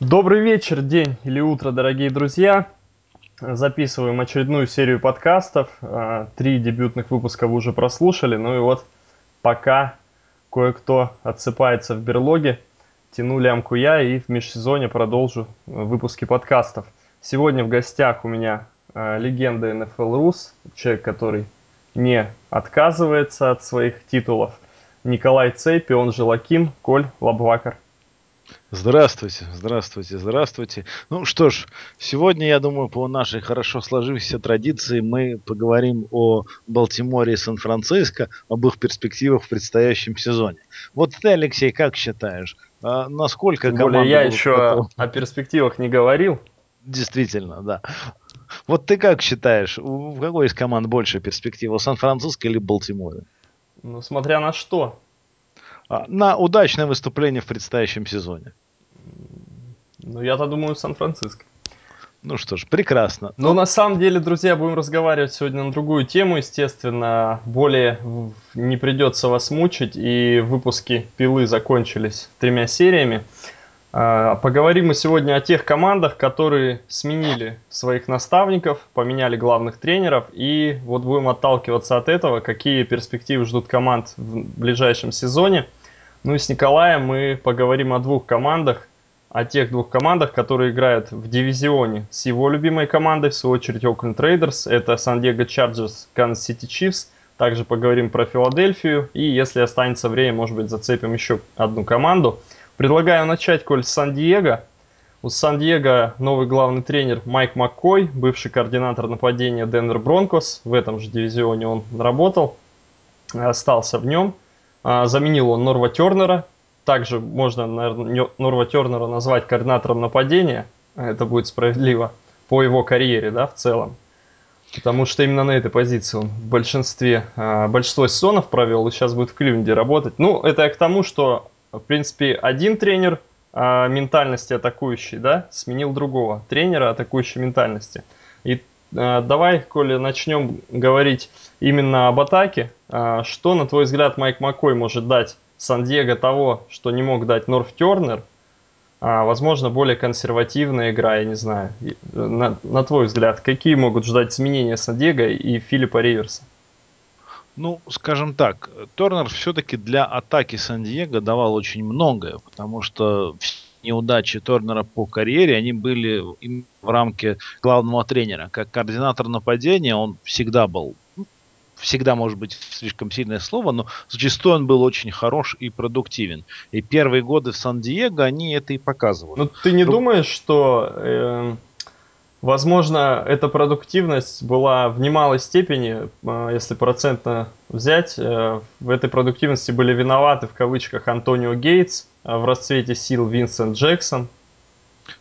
Добрый вечер, день или утро, дорогие друзья. Записываем очередную серию подкастов. А, три дебютных выпуска вы уже прослушали. Ну и вот пока кое-кто отсыпается в берлоге, тяну лямку я и в межсезоне продолжу выпуски подкастов. Сегодня в гостях у меня а, легенда NFL Rus, человек, который не отказывается от своих титулов. Николай Цепи, он же Лаким, Коль Лабвакар. Здравствуйте, здравствуйте, здравствуйте. Ну что ж, сегодня, я думаю, по нашей хорошо сложившейся традиции мы поговорим о Балтиморе и Сан-Франциско, об их перспективах в предстоящем сезоне. Вот ты, Алексей, как считаешь, а насколько Тем более я еще готовы? о перспективах не говорил. Действительно, да. Вот ты как считаешь, у какой из команд больше перспектива, Сан-Франциско или Балтиморе? Ну, смотря на что. А, на удачное выступление в предстоящем сезоне. Ну, я-то думаю, Сан-Франциско. Ну что ж, прекрасно. Ну, на самом деле, друзья, будем разговаривать сегодня на другую тему, естественно. Более не придется вас мучить, и выпуски «Пилы» закончились тремя сериями. А, поговорим мы сегодня о тех командах, которые сменили своих наставников, поменяли главных тренеров, и вот будем отталкиваться от этого, какие перспективы ждут команд в ближайшем сезоне. Ну и с Николаем мы поговорим о двух командах, о тех двух командах, которые играют в дивизионе с его любимой командой, в свою очередь Oakland Raiders, это San Diego Chargers, Kansas City Chiefs, также поговорим про Филадельфию, и если останется время, может быть, зацепим еще одну команду – Предлагаю начать, Коль, с Сан-Диего. У Сан-Диего новый главный тренер Майк Маккой, бывший координатор нападения Денвер Бронкос. В этом же дивизионе он работал, остался в нем. А, заменил он Норва Тернера. Также можно, наверное, Норва Тернера назвать координатором нападения. Это будет справедливо по его карьере, да, в целом. Потому что именно на этой позиции он в большинстве, а, большинство сезонов провел и сейчас будет в Кливленде работать. Ну, это к тому, что в принципе, один тренер а, ментальности атакующей, да, сменил другого тренера атакующей ментальности. И давай, Коля, начнем говорить именно об атаке. А, что, на твой взгляд, Майк Маккой может дать Сан-Диего того, что не мог дать Норф Тернер? А, возможно, более консервативная игра, я не знаю. На, на твой взгляд, какие могут ждать изменения Сан-Диего и Филиппа Риверса? Ну, скажем так, Торнер все-таки для атаки Сан-Диего давал очень многое, потому что неудачи Торнера по карьере, они были в рамке главного тренера. Как координатор нападения он всегда был ну, всегда может быть слишком сильное слово, но зачастую он был очень хорош и продуктивен. И первые годы в Сан-Диего они это и показывали. Ну ты не Ру... думаешь, что э, Возможно, эта продуктивность была в немалой степени, а, если процентно взять, э, в этой продуктивности были виноваты в кавычках Антонио Гейтс, а в расцвете сил Винсент Джексон.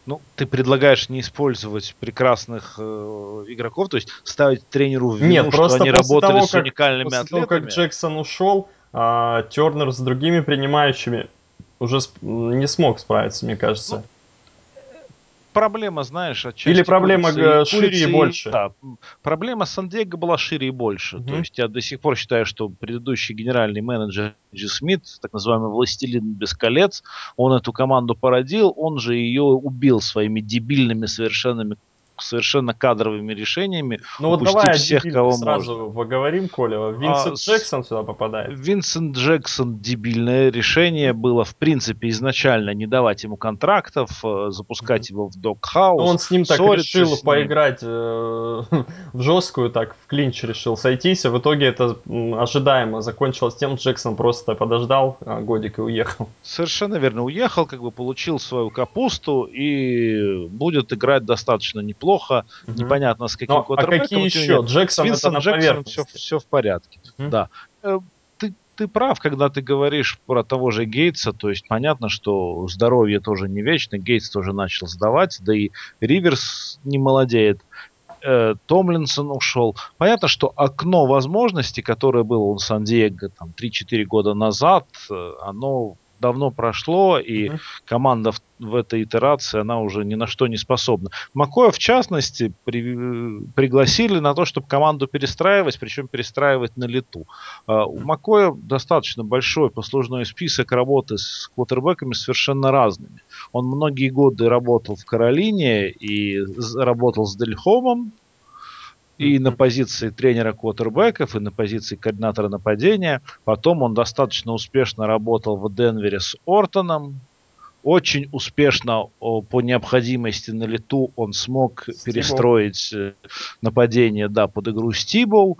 Ну, ты предлагаешь не использовать прекрасных э, игроков, то есть ставить тренеру в вину, Нет, что они работали того, с уникальными после атлетами. Того, как Джексон ушел, а, Тернер с другими принимающими уже не смог справиться, мне кажется. Ну, проблема, знаешь, отчасти Или проблема курицы, шире курицы, и больше. Да, проблема Сан-Диего была шире и больше. Угу. То есть я до сих пор считаю, что предыдущий генеральный менеджер Джи Смит, так называемый властелин без колец, он эту команду породил, он же ее убил своими дебильными совершенными совершенно кадровыми решениями. Ну вот давай всех, кого сразу можно. поговорим, Коля. Винсент а, Джексон сюда попадает. Винсент Джексон дебильное решение было, в принципе, изначально не давать ему контрактов, э, запускать mm-hmm. его в док-хаус. Он с ним так решил поиграть э, в жесткую, так в клинч решил сойтись, а в итоге это ожидаемо закончилось тем, что Джексон просто подождал а, годик и уехал. Совершенно верно, уехал, как бы получил свою капусту и будет играть достаточно неплохо плохо, угу. непонятно с каким Но, А какие еще? Джексон Винсон это Джексон все, все в порядке. Угу. Да. Э, ты, ты прав, когда ты говоришь про того же Гейтса, то есть понятно, что здоровье тоже не вечно, Гейтс тоже начал сдавать, да и Риверс не молодеет. Э, Томлинсон ушел. Понятно, что окно возможностей, которое было у Сан-Диего там 3-4 года назад, э, оно давно прошло, и mm-hmm. команда в, в этой итерации, она уже ни на что не способна. Макоя, в частности, при, пригласили на то, чтобы команду перестраивать, причем перестраивать на лету. Uh, у Макоя достаточно большой послужной список работы с квотербеками совершенно разными. Он многие годы работал в Каролине и работал с Дельхомом, и на позиции тренера квотербеков, и на позиции координатора нападения. Потом он достаточно успешно работал в Денвере с Ортоном. Очень успешно по необходимости на лету он смог Стибл. перестроить э, нападение да, под игру Стибл.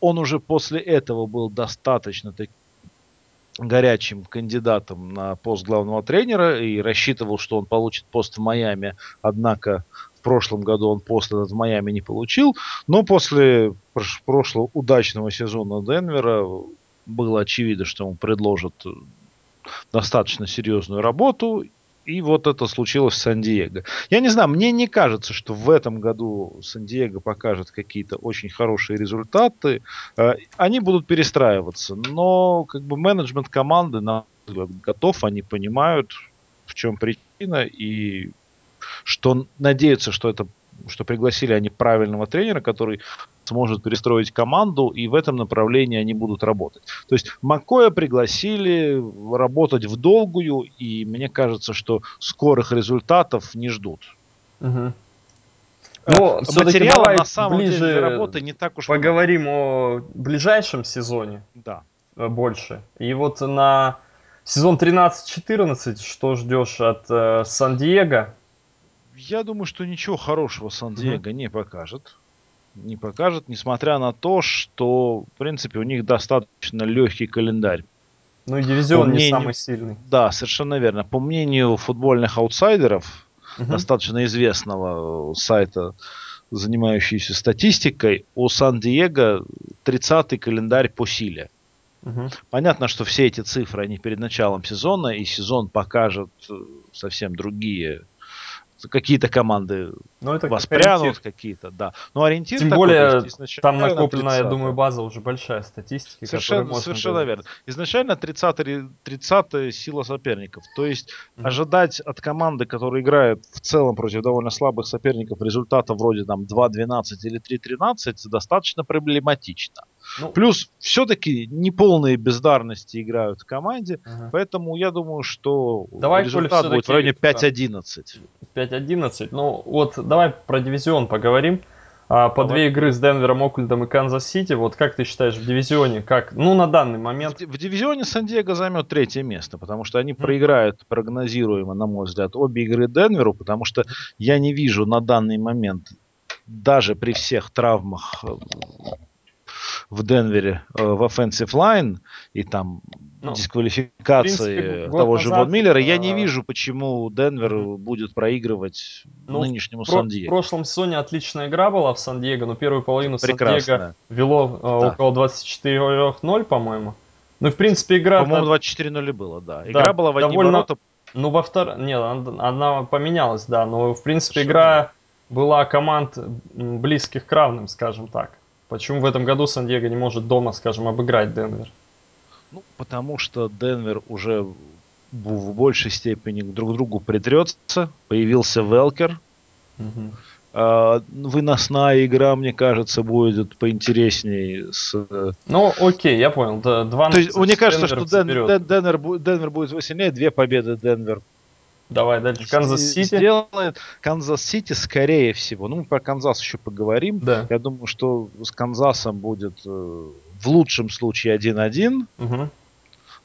Он уже после этого был достаточно таки горячим кандидатом на пост главного тренера и рассчитывал, что он получит пост в Майами. Однако прошлом году он этот в Майами не получил, но после прошлого удачного сезона Денвера было очевидно, что ему предложат достаточно серьезную работу, и вот это случилось в Сан-Диего. Я не знаю, мне не кажется, что в этом году Сан-Диего покажет какие-то очень хорошие результаты. Э, они будут перестраиваться, но как бы менеджмент команды, на готов, они понимают, в чем причина, и что надеются, что это что пригласили они правильного тренера, который сможет перестроить команду, и в этом направлении они будут работать. То есть Макоя пригласили работать в долгую, и мне кажется, что скорых результатов не ждут. Угу. Но материала на самом ближе деле работы не так уж поговорим много. о ближайшем сезоне. Да. Э, больше. И вот на сезон 13-14 что ждешь от э, Сан-Диего? Я думаю, что ничего хорошего Сан-Диего mm-hmm. не покажет. Не покажет, несмотря на то, что, в принципе, у них достаточно легкий календарь. Ну и дивизион мнению, не самый сильный. Да, совершенно верно. По мнению футбольных аутсайдеров, угу. достаточно известного сайта, занимающийся статистикой, у Сан-Диего 30-й календарь по силе. Угу. Понятно, что все эти цифры, они перед началом сезона, и сезон покажет э, совсем другие какие-то команды ну, это воспрянут, какие-то, да. Но ориентир Тем такой, более, есть, там накоплена, я думаю, база уже большая статистики. Совершенно, совершенно верно. Изначально 30, 30 сила соперников. То есть mm-hmm. ожидать от команды, которая играет в целом против довольно слабых соперников, результата вроде там 2-12 или 3-13 достаточно проблематично. Ну, Плюс все-таки неполные бездарности играют в команде, ага. поэтому я думаю, что давай, результат будет в районе 5-11. 5-11. Ну вот давай про дивизион поговорим. А, по Давай. две игры с Денвером, Оклендом и Канзас-Сити. Вот как ты считаешь в дивизионе? Как? Ну, на данный момент. В, в дивизионе Сан-Диего займет третье место, потому что они мм. проиграют прогнозируемо, на мой взгляд, обе игры Денверу, потому что я не вижу на данный момент, даже при всех травмах э, в Денвере э, в offensive line и там ну, дисквалификации принципе, того же Вон Миллера, я не вижу, почему Денвер будет проигрывать ну, нынешнему Сан-Диего. В прошлом сезоне отличная игра была в Сан-Диего, но первую половину Сан-Диего вело э, да. около 24-0, по-моему. Ну, в принципе, игра... По-моему, 24-0 было, да. Игра да, была в одни довольно... ворота. Ну, во втор... Нет, она, она поменялась, да, но, в принципе, Совершенно игра была команд близких к равным, скажем так. Почему в этом году Сан-Диего не может дома, скажем, обыграть Денвер? Ну, потому что Денвер уже в большей степени друг к другу притрется. Появился Велкер. Угу. А, выносная игра, мне кажется, будет поинтереснее с... Ну, окей, я понял. Два То есть, мне кажется, Денвер что Ден, Ден, Денвер, Денвер будет сильнее. Две победы Денвер Давай дальше. Канзас-Сити. Сделает Канзас-Сити, скорее всего. Ну, мы про Канзас еще поговорим. Да. Я думаю, что с Канзасом будет э, в лучшем случае 1-1. Угу.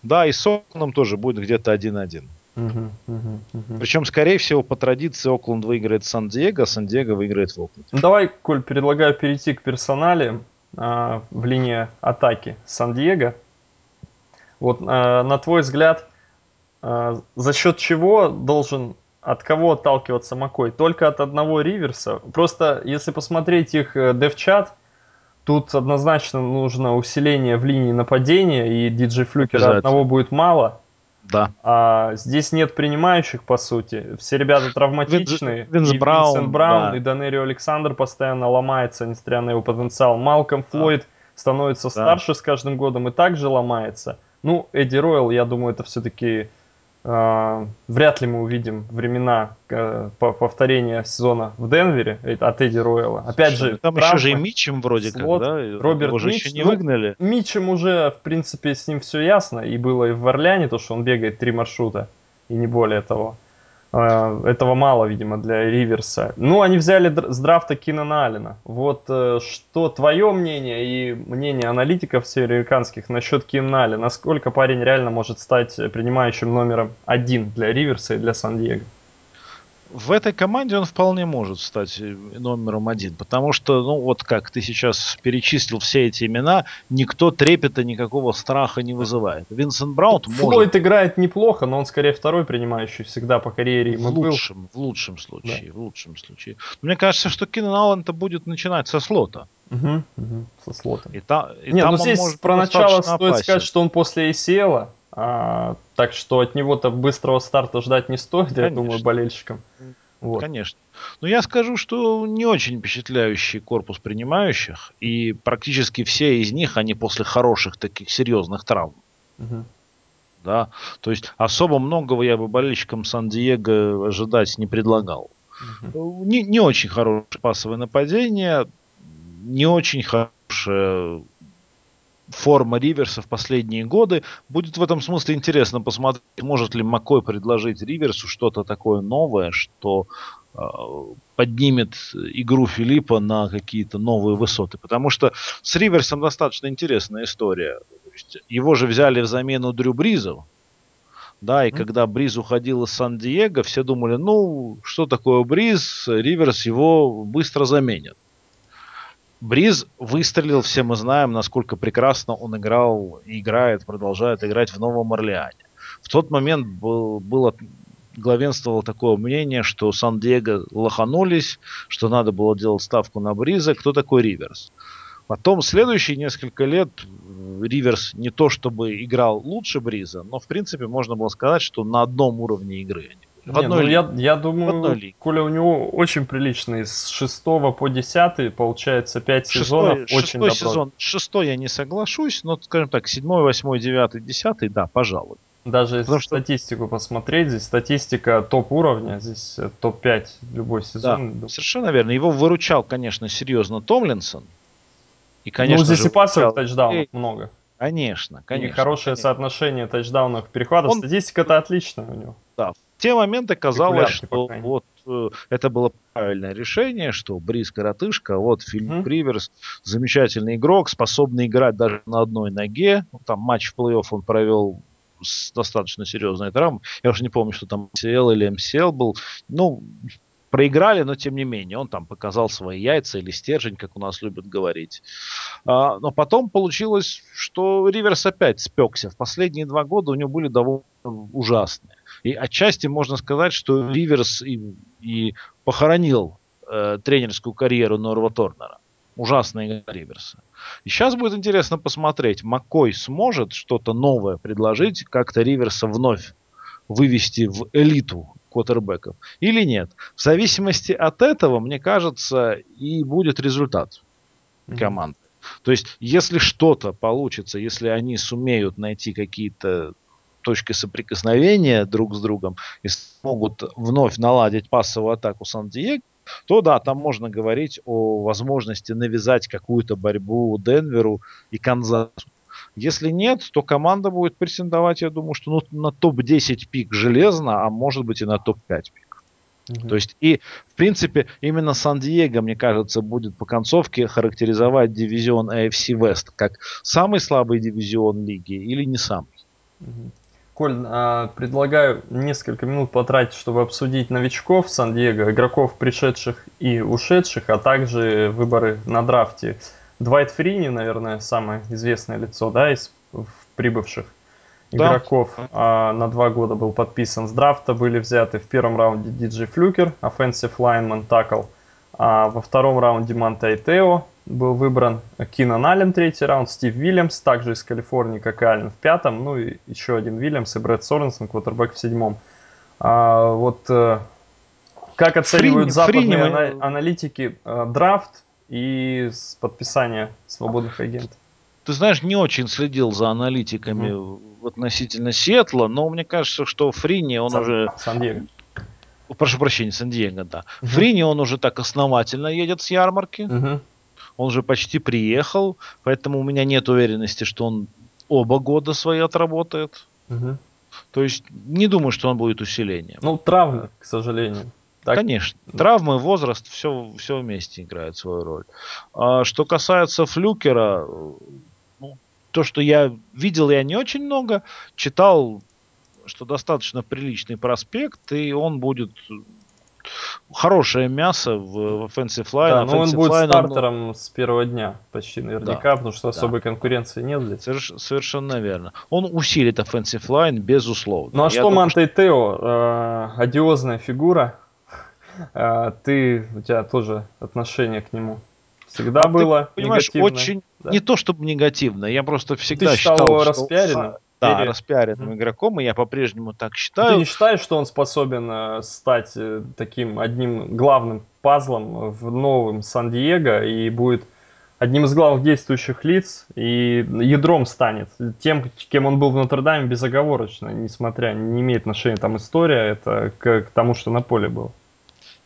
Да, и с Оклендом тоже будет где-то 1-1. Угу, угу, угу. Причем, скорее всего, по традиции Окленд выиграет Сан-Диего, а Сан-Диего выиграет в Окленд. Ну, давай, Коль, предлагаю перейти к персонале э, в линии атаки Сан-Диего. Вот, э, на твой взгляд, за счет чего должен от кого отталкиваться Макой? Только от одного Риверса. Просто если посмотреть их девчат, тут однозначно нужно усиление в линии нападения, и диджей Флюкера одного будет мало. Да. А здесь нет принимающих, по сути. Все ребята травматичные. Винс, Винс Браун, Винсент Браун, да. и Донерио Александр постоянно ломается, несмотря на его потенциал. Малком Флойд становится да. старше с каждым годом и также ломается. Ну, Эдди Ройл, я думаю, это все-таки э, вряд ли мы увидим времена э, повторения сезона в Денвере э, от Эдди Ройла. Опять Слушай, же, там травмы, еще же и Митчем вроде слот, как, да? Роберт Его же Митч, еще не ну, выгнали. Митчем уже, в принципе, с ним все ясно. И было и в Орляне, то, что он бегает три маршрута, и не более того. Э, этого мало, видимо, для Риверса. Ну, они взяли с драфта Кинана Аллена. Вот э, что твое мнение и мнение аналитиков американских насчет Кинана Аллена? Насколько парень реально может стать принимающим номером один для Риверса и для Сан-Диего? В этой команде он вполне может стать э, номером один, потому что, ну вот как ты сейчас перечислил все эти имена, никто трепета, никакого страха не вызывает. Винсент Браун может... Флойд играет неплохо, но он скорее второй принимающий всегда по карьере. В лучшем, был. в лучшем случае, да. в лучшем случае. Мне кажется, что Кинан Аллен-то будет начинать со слота. Угу, угу, со слота. И, та, и Нет, там ну здесь про начало стоит опасен. сказать, что он после ACL, а, так что от него-то быстрого старта ждать не стоит, Конечно. я думаю, болельщикам. Вот. Конечно. Но я скажу, что не очень впечатляющий корпус принимающих, и практически все из них, они после хороших таких серьезных травм. Угу. Да, то есть особо многого я бы болельщикам Сан-Диего ожидать не предлагал. Угу. Не, не очень хорошее пасовое нападение, не очень хорошее форма Риверса в последние годы. Будет в этом смысле интересно посмотреть, может ли Макой предложить Риверсу что-то такое новое, что э, поднимет игру Филиппа на какие-то новые высоты. Потому что с Риверсом достаточно интересная история. Его же взяли в замену Дрю Бризов. Да, и mm-hmm. когда Бриз уходил из Сан-Диего, все думали, ну, что такое Бриз, Риверс его быстро заменит. Бриз выстрелил, все мы знаем, насколько прекрасно он играл играет, продолжает играть в Новом Орлеане. В тот момент был, было главенствовало такое мнение, что Сан-Диего лоханулись, что надо было делать ставку на Бриза. Кто такой Риверс? Потом следующие несколько лет Риверс не то чтобы играл лучше Бриза, но в принципе можно было сказать, что на одном уровне игры они в Не, одной ну, я, я думаю, Коля у него очень приличный. С 6 по 10 получается 5 шестой, сезонов. Шестой очень добро. сезон. Шестой я не соглашусь, но, скажем так, 7, 8, 9, 10, да, пожалуй. Даже если что... статистику посмотреть, здесь статистика топ-уровня, здесь э, топ-5 любой сезон. Да, совершенно верно. Его выручал, конечно, серьезно Томлинсон. И, конечно, ну, здесь и пассовых тачдаунов и... много. Конечно, конечно. И хорошее конечно. соотношение тачдаунов перехватов. Он... Статистика-то отличная у него. Да, те моменты казалось, что вот э, это было правильное решение, что Брис коротышка, вот Филипп mm-hmm. Риверс, замечательный игрок, способный играть даже на одной ноге. Ну, там матч в плей-офф он провел с достаточно серьезной травмой. Я уже не помню, что там MCL или MCL был. Ну, проиграли, но тем не менее, он там показал свои яйца или стержень, как у нас любят говорить. А, но потом получилось, что Риверс опять спекся. В последние два года у него были довольно ужасные. И отчасти можно сказать, что Риверс и, и похоронил э, тренерскую карьеру Норва Торнера. Ужасная игра Риверса. И сейчас будет интересно посмотреть, Маккой сможет что-то новое предложить, как-то Риверса вновь вывести в элиту квотербеков или нет. В зависимости от этого, мне кажется, и будет результат команды. То есть, если что-то получится, если они сумеют найти какие-то точки соприкосновения друг с другом и смогут вновь наладить пассовую атаку Сан-Диего, то да, там можно говорить о возможности навязать какую-то борьбу Денверу и Канзасу. Если нет, то команда будет претендовать, я думаю, что ну, на топ-10 пик железно, а может быть и на топ-5 пик. Угу. То есть и, в принципе, именно Сан-Диего, мне кажется, будет по концовке характеризовать дивизион AFC West как самый слабый дивизион лиги или не самый. Угу. Коль, а, предлагаю несколько минут потратить, чтобы обсудить новичков Сан-Диего, игроков пришедших и ушедших, а также выборы на драфте. Двайт Фрини, наверное, самое известное лицо, да, из прибывших да. игроков. А, на два года был подписан с драфта. Были взяты в первом раунде Диджи Флюкер, offensive lineman, tackle. А во втором раунде Манта Тео был выбран Кинан Аллен третий раунд, Стив Вильямс, также из Калифорнии, как и Аллен в пятом, ну и еще один Вильямс и Брэд Соренсон, квотербек в седьмом. А, вот э, как оценивают Фрини, западные Фрини... аналитики э, драфт и подписание свободных агентов? ты знаешь, не очень следил за аналитиками mm-hmm. относительно Сиэтла, но мне кажется, что Фрини, он Сан- уже... Сан-Диего. Прошу прощения, Сан-Диего, да. Mm-hmm. Фрини, он уже так основательно едет с ярмарки. Mm-hmm. Он уже почти приехал, поэтому у меня нет уверенности, что он оба года свои отработает. Угу. То есть не думаю, что он будет усилением. Ну, травмы, к сожалению. Так? Конечно. Травмы, возраст, все, все вместе играет свою роль. А что касается Флюкера, ну, то, что я видел, я не очень много. Читал, что достаточно приличный проспект, и он будет хорошее мясо в offensive line. Да, но он будет line, стартером он... с первого дня почти наверняка, да, потому что особой да. конкуренции нет здесь. Соверш... Совершенно верно. Он усилит offensive line, безусловно. Ну а Я что думаю, Манте что... Тео, э, одиозная фигура, э, ты, у тебя тоже отношение к нему всегда а было ты, понимаешь, негативное? очень, да? не то чтобы негативно, я просто всегда ты считал, считал его распиаренным? Да, Или... распиаренным mm-hmm. игроком, и я по-прежнему так считаю. Ты не считаешь, что он способен э, стать э, таким одним главным пазлом в новом Сан-Диего и будет одним из главных действующих лиц и ядром станет тем, кем он был в Нотр-Даме безоговорочно, несмотря, не имеет отношения там история, это к, к тому, что на поле было?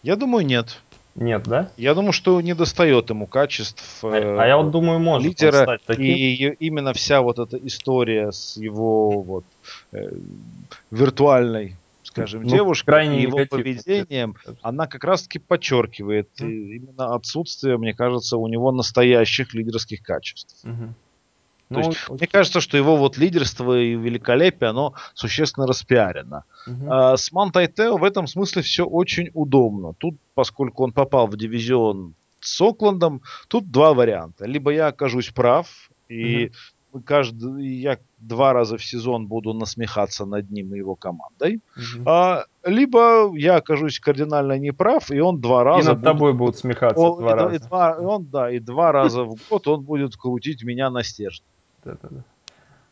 Я думаю, нет. Нет, да? Я думаю, что не достает ему качеств. А, а я вот думаю, может лидера. стать таким. И именно вся вот эта история с его вот э, виртуальной, скажем, ну, девушкой, крайне и его поведением, она как раз-таки подчеркивает mm. именно отсутствие, мне кажется, у него настоящих лидерских качеств. Mm-hmm. То ну, есть, мне кажется, что его вот лидерство и великолепие, оно существенно распиарено. Угу. А, с Мантайтео в этом смысле все очень удобно. Тут, поскольку он попал в дивизион с Оклендом, тут два варианта. Либо я окажусь прав, и угу. каждый, я два раза в сезон буду насмехаться над ним и его командой, угу. а, либо я окажусь кардинально неправ, и он два раза... И над будет... тобой будут смехаться он, два и, раза. И два, он, да, и два раза в год он будет крутить меня на стержне. Да-да-да.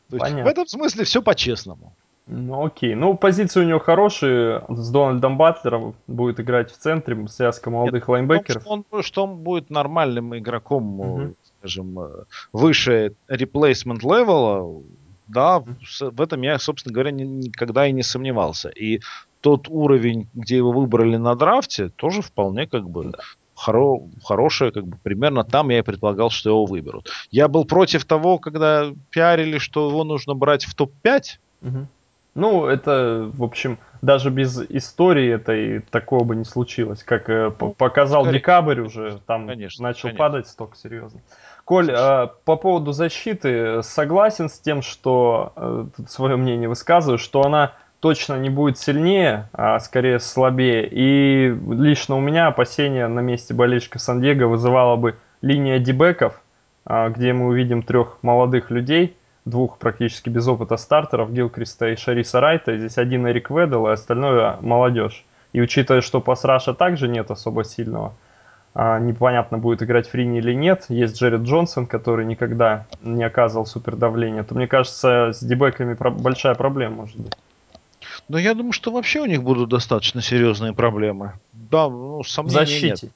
То есть в этом смысле все по-честному. Ну окей. Ну, позиции у него хорошие. С Дональдом Батлером будет играть в центре, связка молодых Нет, лайнбекеров. Что он, что он будет нормальным игроком, угу. скажем, э, выше replacement левела, да, в этом я, собственно говоря, никогда и не сомневался. И тот уровень, где его выбрали на драфте, тоже вполне как бы хоро, хорошее, как бы примерно там я и предполагал, что его выберут. Я был против того, когда пиарили, что его нужно брать в топ-5. Угу. Ну, это, в общем, даже без истории этой такого бы не случилось. Как э, ну, показал скорее, декабрь уже, там конечно, начал конечно. падать сток, серьезно. Коль, э, по поводу защиты, согласен с тем, что э, свое мнение высказываю, что она точно не будет сильнее, а скорее слабее. И лично у меня опасения на месте болельщика Сан-Диего вызывала бы линия дебеков, а, где мы увидим трех молодых людей, двух практически без опыта стартеров, Гилкриста и Шариса Райта. Здесь один Эрик Ведел, и остальное молодежь. И учитывая, что пас Раша также нет особо сильного, а, непонятно, будет играть Фрини или нет. Есть Джеред Джонсон, который никогда не оказывал супердавления, то мне кажется, с дебеками большая проблема может быть. Но я думаю, что вообще у них будут достаточно серьезные проблемы. Да, ну, сомнений защите. нет.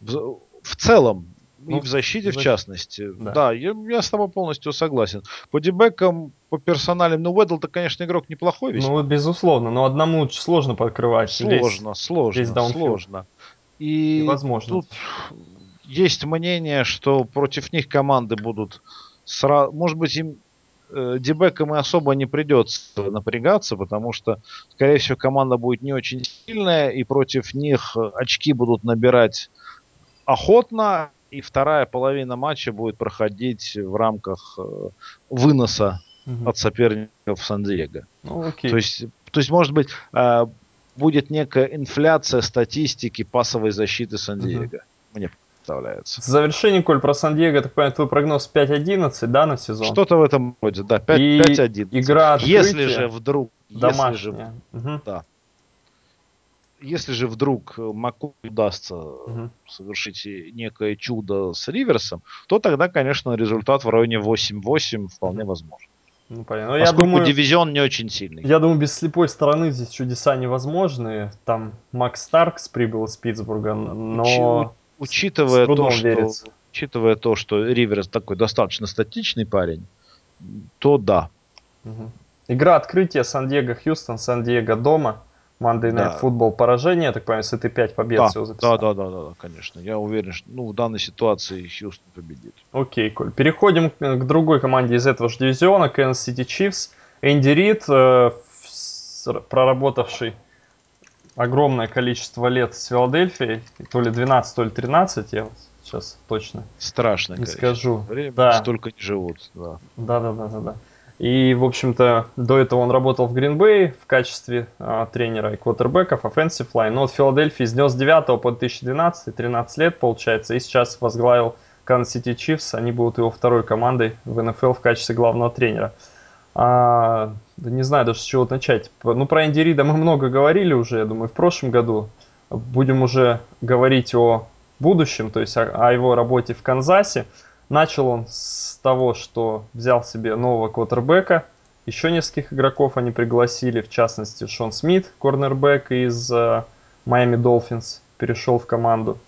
В, в целом, ну, и в защите, в, в частности. Да, да я, я с тобой полностью согласен. По дебекам, по персоналям, ну, Уэддл-то, конечно, игрок неплохой весьма. Ну, безусловно, но одному сложно подкрывать. Сложно, весь, сложно, весь сложно. И Невозможно. тут есть мнение, что против них команды будут сразу, может быть, им э, дебекам и особо не придется напрягаться, потому что, скорее всего, команда будет не очень сильная, и против них очки будут набирать охотно, и вторая половина матча будет проходить в рамках э, выноса угу. от соперников Сан-Диего. Ну, окей. То есть, то есть, может быть, э, будет некая инфляция статистики пасовой защиты Сан-Диего. Угу. Мне представляется. В завершении, Коль, про Сан-Диего, так понимаю, твой прогноз 5-11, да, на сезон? Что-то в этом роде, да, 5-11. Игра открытия, Если же вдруг... Домашняя. Если же, угу. да. Если же вдруг Маку удастся угу. совершить некое чудо с Риверсом, то тогда, конечно, результат в районе 8-8 вполне возможен. Ну, понятно. Но Поскольку я думаю, дивизион не очень сильный. Я думаю, без слепой стороны здесь чудеса невозможны. Там Макс Старкс прибыл из Питтсбурга, но... Учитывая то, что, учитывая то, что Риверс такой достаточно статичный парень, то да. Угу. Игра открытия Сан-Диего Хьюстон, Сан-Диего дома. Monday Night да. Football поражение, я так понимаю, если ты 5 побед да, всего записал. Да, да, да, да, конечно. Я уверен, что ну, в данной ситуации Хьюстон победит. Окей, Коль. Переходим к другой команде из этого же дивизиона, Kansas City Chiefs. Энди Рид, э, проработавший огромное количество лет с Филадельфией, то ли 12, то ли 13, я сейчас точно Страшно, не скажу. Время да. столько не живут. Да. да, да, да, да, да. И, в общем-то, до этого он работал в Гринбей в качестве а, тренера и квотербеков, offensive line. Но от Филадельфии с 99 по 2012, 13 лет, получается, и сейчас возглавил Kansas City Chiefs. Они будут его второй командой в НФЛ в качестве главного тренера. А, да не знаю даже с чего начать. Ну, про Энди Рида мы много говорили уже, я думаю, в прошлом году. Будем уже говорить о будущем, то есть о, о его работе в Канзасе. Начал он с того, что взял себе нового квотербека, еще нескольких игроков они пригласили, в частности Шон Смит, корнербек из Майами э, Долфинс, перешел в команду.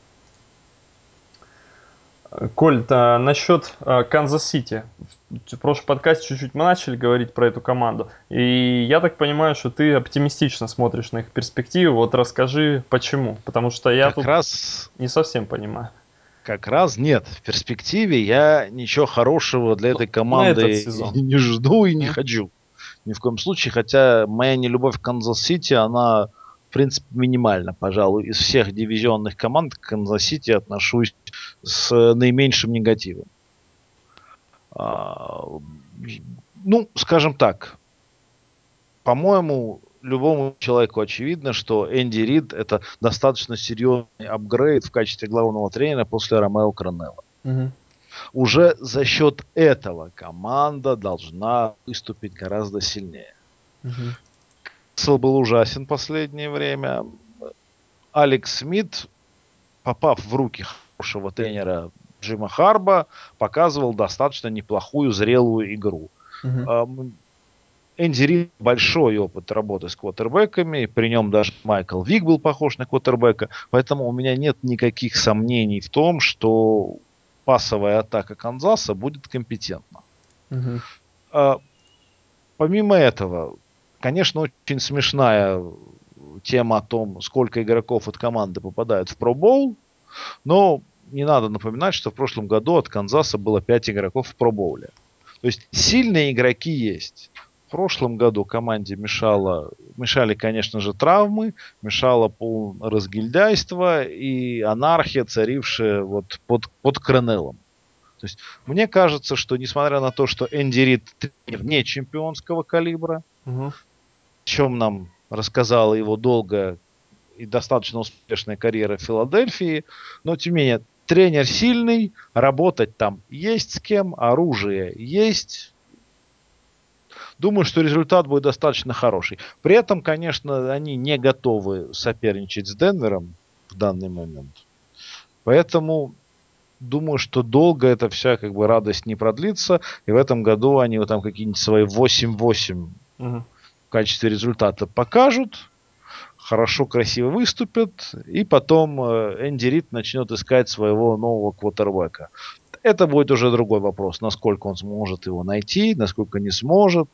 Коль, да, насчет Канзас-Сити. В прошлом подкасте чуть-чуть мы начали говорить про эту команду. И я так понимаю, что ты оптимистично смотришь на их перспективы. Вот расскажи, почему. Потому что я как тут раз... не совсем понимаю. Как раз нет. В перспективе я ничего хорошего для этой команды не жду и не хочу. Ни в коем случае. Хотя моя нелюбовь к Канзас-Сити, она, в принципе, минимальна. Пожалуй, из всех дивизионных команд к Канзас-Сити отношусь с наименьшим негативом. А, ну, скажем так. По-моему, любому человеку очевидно, что Энди Рид это достаточно серьезный апгрейд в качестве главного тренера после Ромео Кранелла. Угу. Уже за счет этого команда должна выступить гораздо сильнее. Угу. Был ужасен последнее время. Алекс Смит, попав в руки хорошего тренера Джима Харба, показывал достаточно неплохую зрелую игру. Угу. Энди Рид большой опыт работы с квотербеками, при нем даже Майкл Вик был похож на квотербека, поэтому у меня нет никаких сомнений в том, что пасовая атака Канзаса будет компетентна. Угу. А, помимо этого, конечно, очень смешная тема о том, сколько игроков от команды попадают в Pro но не надо напоминать, что в прошлом году от Канзаса было 5 игроков в Pro. То есть сильные игроки есть. В прошлом году команде мешало, мешали, конечно же, травмы, мешало полное разгильдяйство и анархия, царившая вот под, под Кранеллом. То есть мне кажется, что несмотря на то, что Энди Рид не чемпионского калибра, угу. Чем нам рассказала его долгая и достаточно успешная карьера в Филадельфии, но тем не менее тренер сильный, работать там есть с кем, оружие есть, Думаю, что результат будет достаточно хороший. При этом, конечно, они не готовы соперничать с Денвером в данный момент. Поэтому думаю, что долго эта вся как бы радость не продлится. И в этом году они вот там какие-нибудь свои 8-8 угу. Качестве результата покажут. Хорошо, красиво выступят. И потом э, Энди Рид начнет искать своего нового квотербека. Это будет уже другой вопрос, насколько он сможет его найти, насколько не сможет.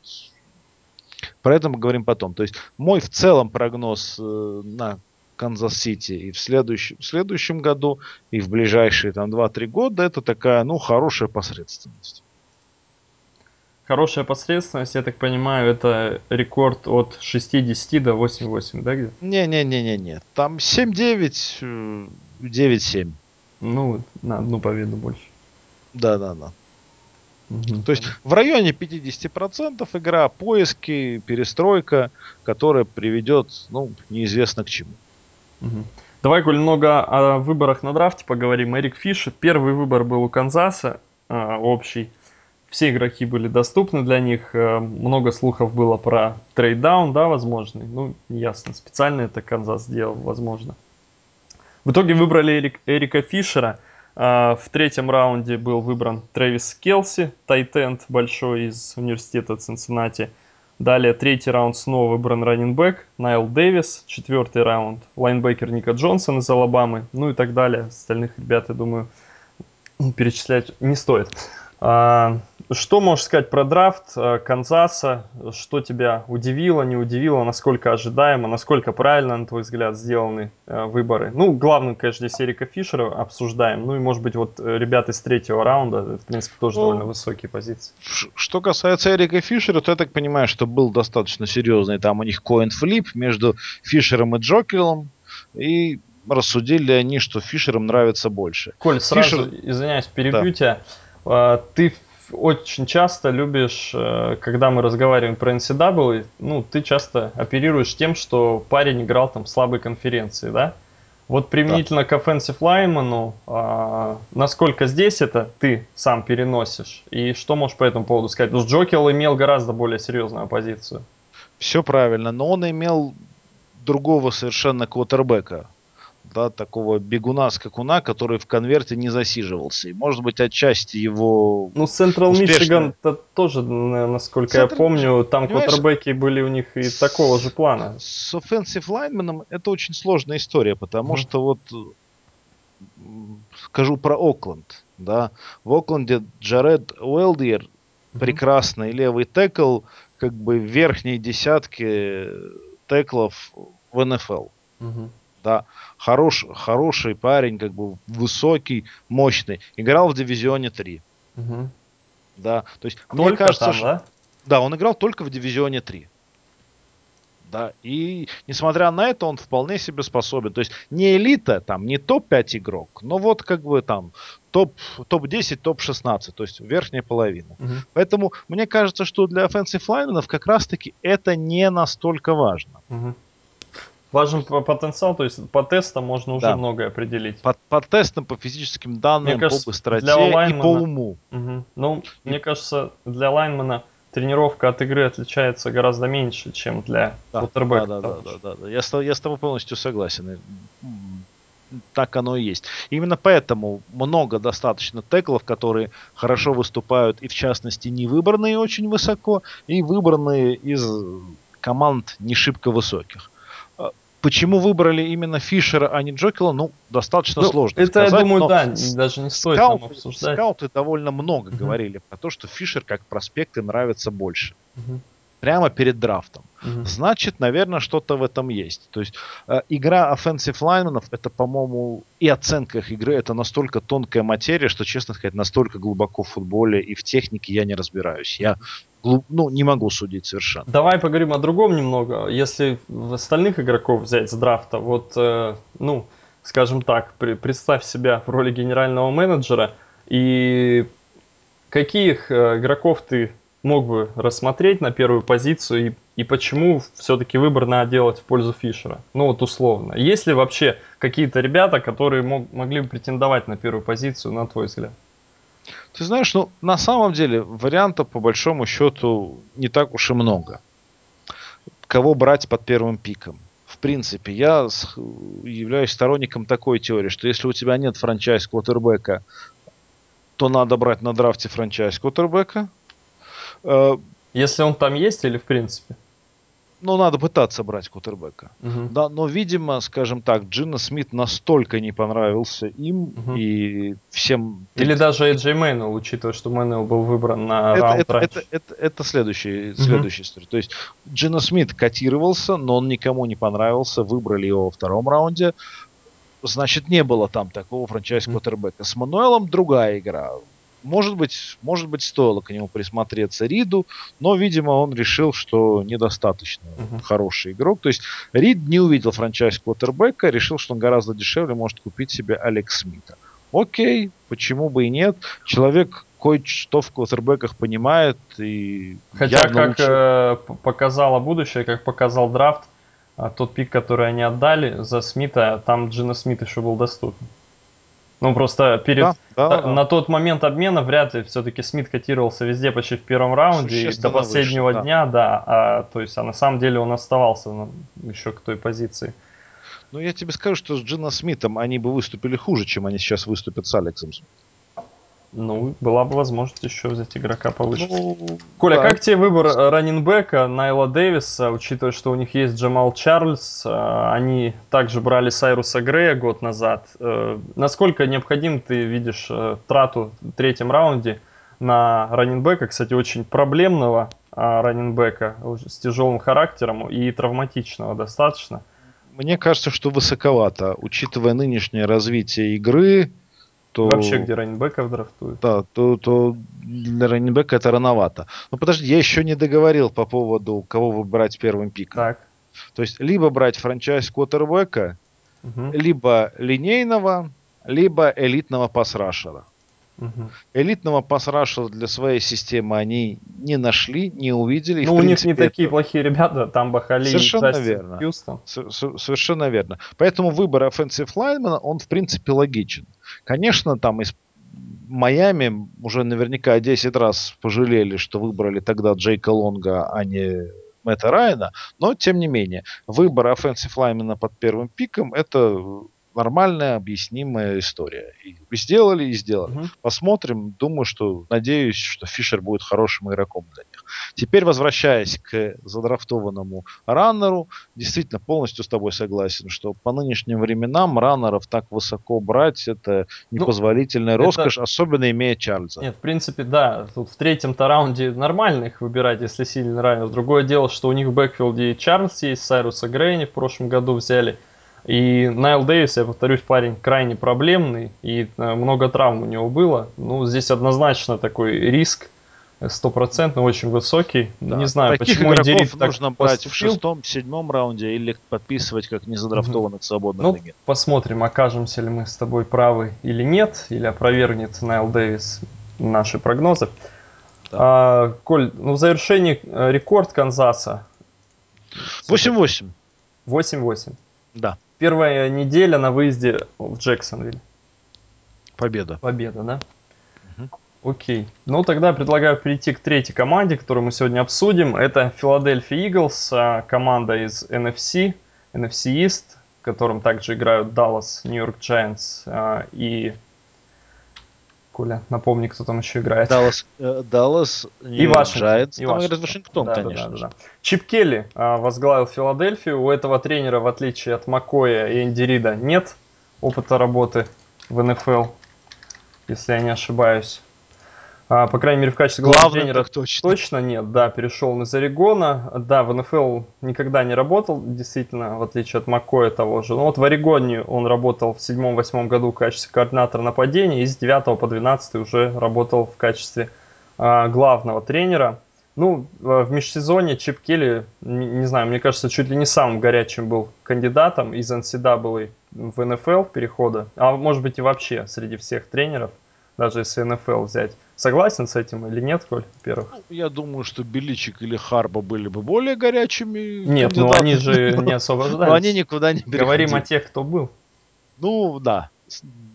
Про это мы говорим потом. То есть мой в целом прогноз э, на Канзас-Сити и в следующем, в следующем году, и в ближайшие там 2-3 года, это такая, ну, хорошая посредственность. Хорошая посредственность, я так понимаю, это рекорд от 60 до 8-8, да, где? Не-не-не-не-не. Там 7-9, 9-7. Э, ну, на одну победу больше. Да, да, да. Угу. То есть в районе 50% игра, поиски, перестройка, которая приведет, ну, неизвестно к чему. Угу. Давай, Коль, немного о выборах на драфте поговорим. Эрик Фиш, первый выбор был у Канзаса, э, общий. Все игроки были доступны для них. Э, много слухов было про trade down, да, возможный. Ну, ясно, специально это Канзас сделал, возможно. В итоге выбрали Эрик, Эрика Фишера – а, в третьем раунде был выбран Трэвис Келси, тайтенд большой из университета Цинциннати. Далее третий раунд снова выбран раннинбэк Найл Дэвис. Четвертый раунд лайнбекер Ника Джонсон из Алабамы. Ну и так далее. Остальных ребят, я думаю, перечислять не стоит. Что можешь сказать про драфт э, Канзаса? Что тебя удивило, не удивило, насколько ожидаемо, насколько правильно, на твой взгляд, сделаны э, выборы? Ну, главным, конечно, здесь Эрика Фишера обсуждаем. Ну и, может быть, вот э, ребята из третьего раунда, в принципе, тоже ну, довольно высокие позиции. Что касается Эрика Фишера, то я так понимаю, что был достаточно серьезный там у них коин-флип между Фишером и Джокелом. И рассудили они, что Фишерам нравится больше. Коль, сразу, Фишер... извиняюсь, перебью да. тебя. А, ты очень часто любишь, э, когда мы разговариваем про NCAA, ну, ты часто оперируешь тем, что парень играл там слабой конференции, да? Вот применительно да. к offensive lineman, а, насколько здесь это ты сам переносишь? И что можешь по этому поводу сказать? Потому что Джокел имел гораздо более серьезную позицию. Все правильно, но он имел другого совершенно квотербека да, такого бегуна-скакуна, который в конверте не засиживался. И, может быть, отчасти его Ну, Централ Мичиган тоже, насколько Central... я помню, там квотербеки были у них и такого же плана. С offensive lineman это очень сложная история, потому mm. что вот скажу про Окленд. Да. В Окленде Джаред Уэлдиер, mm-hmm. прекрасный левый текл, как бы в верхней десятке теклов в НФЛ. Mm-hmm да, хорош, хороший парень, как бы высокий, мощный, играл в дивизионе 3. Угу. Да, то есть только мне кажется, там, что... да? Да, он играл только в дивизионе 3. Да, и несмотря на это, он вполне себе способен. То есть не элита, там, не топ-5 игрок, но вот как бы там топ, топ-10, топ-16, то есть верхняя половина. Угу. Поэтому мне кажется, что для offensive лайнменов как раз-таки это не настолько важно. Угу. Важен потенциал, то есть по тестам можно уже да. многое определить. По, по тестам, по физическим данным, мне кажется, по быстроте для лайнмена, и по уму. Угу. Ну, и... мне кажется, для лайнмена тренировка от игры отличается гораздо меньше, чем для да, квотербека. Да, да, да, да, да, да. Я, с, я с тобой полностью согласен. Так оно и есть. Именно поэтому много достаточно теклов, которые хорошо выступают, и в частности не выбранные очень высоко, и выбранные из команд не шибко высоких. Почему выбрали именно Фишера, а не Джокела, ну, достаточно ну, сложно Это, сказать, я думаю, да, даже не стоит скауты, нам обсуждать. Скауты довольно много uh-huh. говорили про то, что Фишер как проспект им нравится больше. Uh-huh прямо перед драфтом. Угу. Значит, наверное, что-то в этом есть. То есть э, игра offensive linemenов это, по-моему, и оценка их игры это настолько тонкая материя, что, честно сказать, настолько глубоко в футболе и в технике я не разбираюсь. Я. ну, не могу судить совершенно. Давай поговорим о другом немного. Если остальных игроков взять с драфта, вот, э, ну, скажем так, при, представь себя в роли генерального менеджера и каких э, игроков ты мог бы рассмотреть на первую позицию и, и почему все-таки выбор надо делать в пользу Фишера? Ну вот условно. Есть ли вообще какие-то ребята, которые мог, могли бы претендовать на первую позицию, на твой взгляд? Ты знаешь, ну на самом деле вариантов по большому счету не так уж и много. Кого брать под первым пиком? В принципе, я являюсь сторонником такой теории, что если у тебя нет франчайз квотербека, то надо брать на драфте франчайз квотербека, Э, Если он там есть или в принципе? Ну, надо пытаться брать кутербека. Угу. Да, но, видимо, скажем так, Джина Смит настолько не понравился им угу. и всем... Или даже Эджей Мэннел, учитывая, что Мэннел был выбран на это, раунд это, раньше. Это, это, это следующий, угу. следующая история. То есть Джина Смит котировался, но он никому не понравился, выбрали его во втором раунде. Значит, не было там такого франчайз-квотербека. С Мануэлом другая игра может быть, может быть, стоило к нему присмотреться Риду, но, видимо, он решил, что недостаточно uh-huh. хороший игрок. То есть Рид не увидел франчайз квотербека, решил, что он гораздо дешевле может купить себе Алекс Смита. Окей, почему бы и нет. Человек кое-что в квотербеках понимает. И Хотя, как лучше... э, показало будущее, как показал драфт, а тот пик, который они отдали за Смита, там Джина Смит еще был доступен. Ну, просто перед, да, да, да. на тот момент обмена вряд ли все-таки Смит котировался везде почти в первом раунде и до последнего выше, дня, да. да а, то есть, а на самом деле он оставался ну, еще к той позиции. Ну, я тебе скажу, что с Джина Смитом они бы выступили хуже, чем они сейчас выступят с Алексом. Ну, была бы возможность еще взять игрока повыше. Ну, Коля, да. как тебе выбор раннинбека Найла Дэвиса, учитывая, что у них есть Джамал Чарльз, а, они также брали Сайруса Грея год назад. Э, насколько необходим ты видишь э, трату в третьем раунде на раннинбека, кстати, очень проблемного раннинбека с тяжелым характером и травматичного достаточно? Мне кажется, что высоковато, учитывая нынешнее развитие игры, то... Вообще, где раннинбеков драфтуют. Да, то, то для раннинбека это рановато. Но подожди, я еще не договорил по поводу, кого выбирать первым пиком. Так. То есть, либо брать франчайз квотербека, угу. либо линейного, либо элитного пасрашера. Угу. Элитного пасрашера для своей системы они не нашли, не увидели. Ну, у них не это... такие плохие ребята, там Бахали Совершенно и верно. Хьюстон. Совершенно верно. Поэтому выбор offensive lineman, он в принципе логичен. Конечно, там из Майами уже наверняка 10 раз пожалели, что выбрали тогда Джейка Лонга, а не Мэтта Райана, но тем не менее, выбор offensive lineman под первым пиком это нормальная, объяснимая история. И сделали, и сделали. Угу. Посмотрим. Думаю, что, надеюсь, что Фишер будет хорошим игроком для них. Теперь, возвращаясь к задрафтованному раннеру, действительно полностью с тобой согласен, что по нынешним временам раннеров так высоко брать, это ну, непозволительная ну, роскошь, это... особенно имея Чарльза. Нет, в принципе, да. Тут в третьем-то раунде нормально их выбирать, если сильно раннер. Другое дело, что у них в бэкфилде Чарльз есть, Сайруса Грейни в прошлом году взяли. И Найл Дэвис, я повторюсь, парень крайне проблемный, и э, много травм у него было. Ну, здесь однозначно такой риск стопроцентно очень высокий. Да. Не знаю, Таких почему игроков нужно так брать поступил. в шестом, седьмом раунде или подписывать как незадрафтованных mm-hmm. свободных ну, легенд. Посмотрим, окажемся ли мы с тобой правы или нет, или опровергнет Найл Дэвис наши прогнозы. Да. А, Коль, ну в завершении э, рекорд Канзаса. 8-8. 8-8. Да. Первая неделя на выезде в Джексонвиль. Победа. Победа, да? Угу. Окей. Ну, тогда предлагаю перейти к третьей команде, которую мы сегодня обсудим. Это Филадельфия Иглс, команда из NFC, NFC East, в котором также играют Dallas, York Giants и Коля, напомни, кто там еще играет. Даллас, э, Даллас и Вашингтон. Giants, и там играет Вашингтон, да, конечно. Да, да, да. Чип Келли а, возглавил Филадельфию. У этого тренера, в отличие от Макоя и Энди Рида, нет опыта работы в НФЛ, если я не ошибаюсь. А, по крайней мере, в качестве главного тренера точно. точно нет. Да, перешел из Орегона. Да, в НФЛ никогда не работал, действительно, в отличие от Маккоя того же. Но вот в Орегоне он работал в седьмом-восьмом году в качестве координатора нападения, и с 9 по 12 уже работал в качестве а, главного тренера. Ну, в межсезонье Чип Келли, не, не знаю, мне кажется, чуть ли не самым горячим был кандидатом из NCAA в НФЛ перехода, а может быть и вообще среди всех тренеров – даже если НФЛ взять. Согласен с этим или нет, Коль, во-первых? Ну, я думаю, что Беличик или Харба были бы более горячими Нет, ну они же не освобождались. Но они никуда не переходили. Говорим о тех, кто был. Ну, да,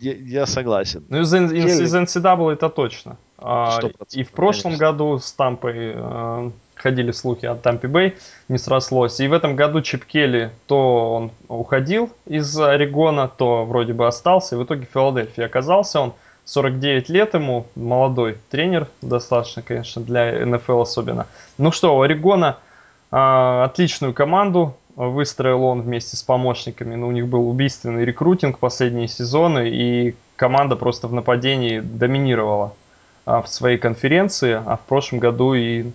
я, я согласен. Ну, из, из, из NCAA это точно. А, и в прошлом конечно. году с Тампой а, ходили слухи о Тампе Бэй, не срослось. И в этом году Чип Келли то он уходил из Орегона, то вроде бы остался. И в итоге в Филадельфии оказался он. 49 лет ему, молодой тренер, достаточно, конечно, для НФЛ особенно. Ну что, у Орегона э, отличную команду выстроил он вместе с помощниками. Ну, у них был убийственный рекрутинг последние сезоны, и команда просто в нападении доминировала э, в своей конференции, а в прошлом году и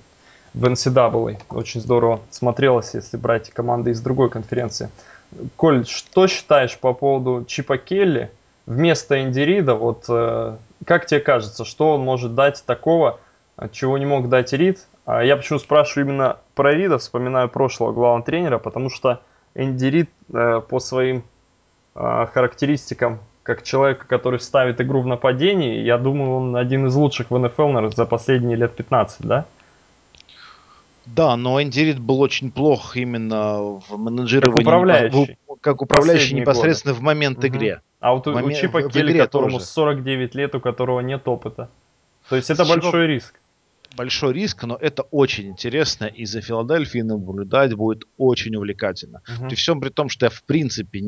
в NCAA. Очень здорово смотрелось, если брать команды из другой конференции. Коль, что считаешь по поводу Чипа Келли – вместо Индирида, вот э, как тебе кажется, что он может дать такого, чего не мог дать Рид? А я почему спрашиваю именно про Рида, вспоминаю прошлого главного тренера, потому что Энди Рид э, по своим э, характеристикам, как человека, который ставит игру в нападении, я думаю, он один из лучших в НФЛ, наверное, за последние лет 15, да? Да, но Энди Рид был очень плох именно в менеджировании. Как управляющий. Как управляющий непосредственно годы. в момент угу. игре. А вот у, у Чипа Келли, которому тоже. 49 лет, у которого нет опыта. То есть это Чипа... большой риск. Большой риск, но это очень интересно, и за Филадельфией наблюдать будет очень увлекательно. Угу. При всем при том, что я в принципе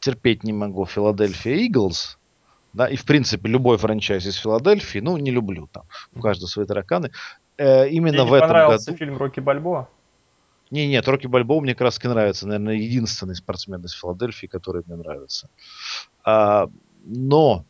терпеть не могу Филадельфия Иглс, да, и в принципе любой франчайз из Филадельфии, ну, не люблю там, у каждого свои тараканы. Э, именно Тебе в этом понравился году... фильм «Рокки Бальбоа»? Не, нет, Рокки Бальбоу мне как раз нравится, наверное, единственный спортсмен из Филадельфии, который мне нравится. А, но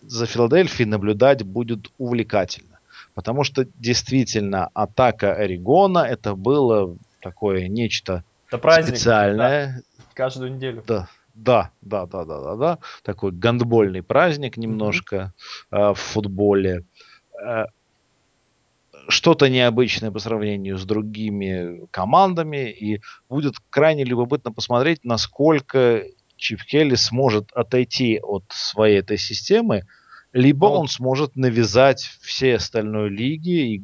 за Филадельфией наблюдать будет увлекательно, потому что действительно атака Орегона это было такое нечто это праздник, специальное. Да, каждую неделю. Да, да, да, да, да, да, да. Такой гандбольный праздник немножко mm-hmm. э, в футболе. Э, что-то необычное по сравнению с другими командами. И будет крайне любопытно посмотреть, насколько Чип Келли сможет отойти от своей этой системы, либо ну, он сможет навязать всей остальной лиге и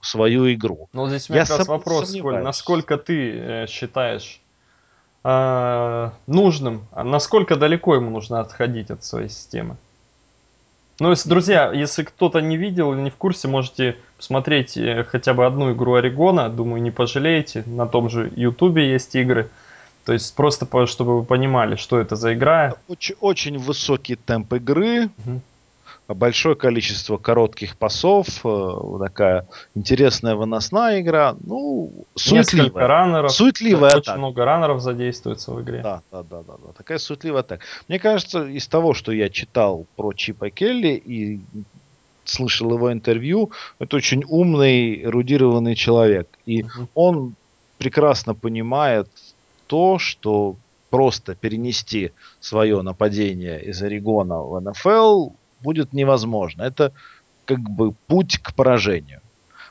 свою игру. Ну, здесь у меня Я как раз вопрос, Коль, насколько ты э, считаешь э, нужным, а насколько далеко ему нужно отходить от своей системы? Ну, если, друзья, если кто-то не видел или не в курсе, можете посмотреть э, хотя бы одну игру Орегона. Думаю, не пожалеете. На том же Ютубе есть игры. То есть просто чтобы вы понимали, что это за игра. Очень, очень высокий темп игры. Угу большое количество коротких пасов, э, такая интересная выносная игра, ну, суетливая. Несколько раннеров. Суетливая Очень много раннеров задействуется в игре. Да, да, да, да, да. Такая суетливая так. Мне кажется, из того, что я читал про Чипа Келли и слышал его интервью, это очень умный, эрудированный человек. И угу. он прекрасно понимает то, что просто перенести свое нападение из Орегона в НФЛ будет невозможно. Это как бы путь к поражению.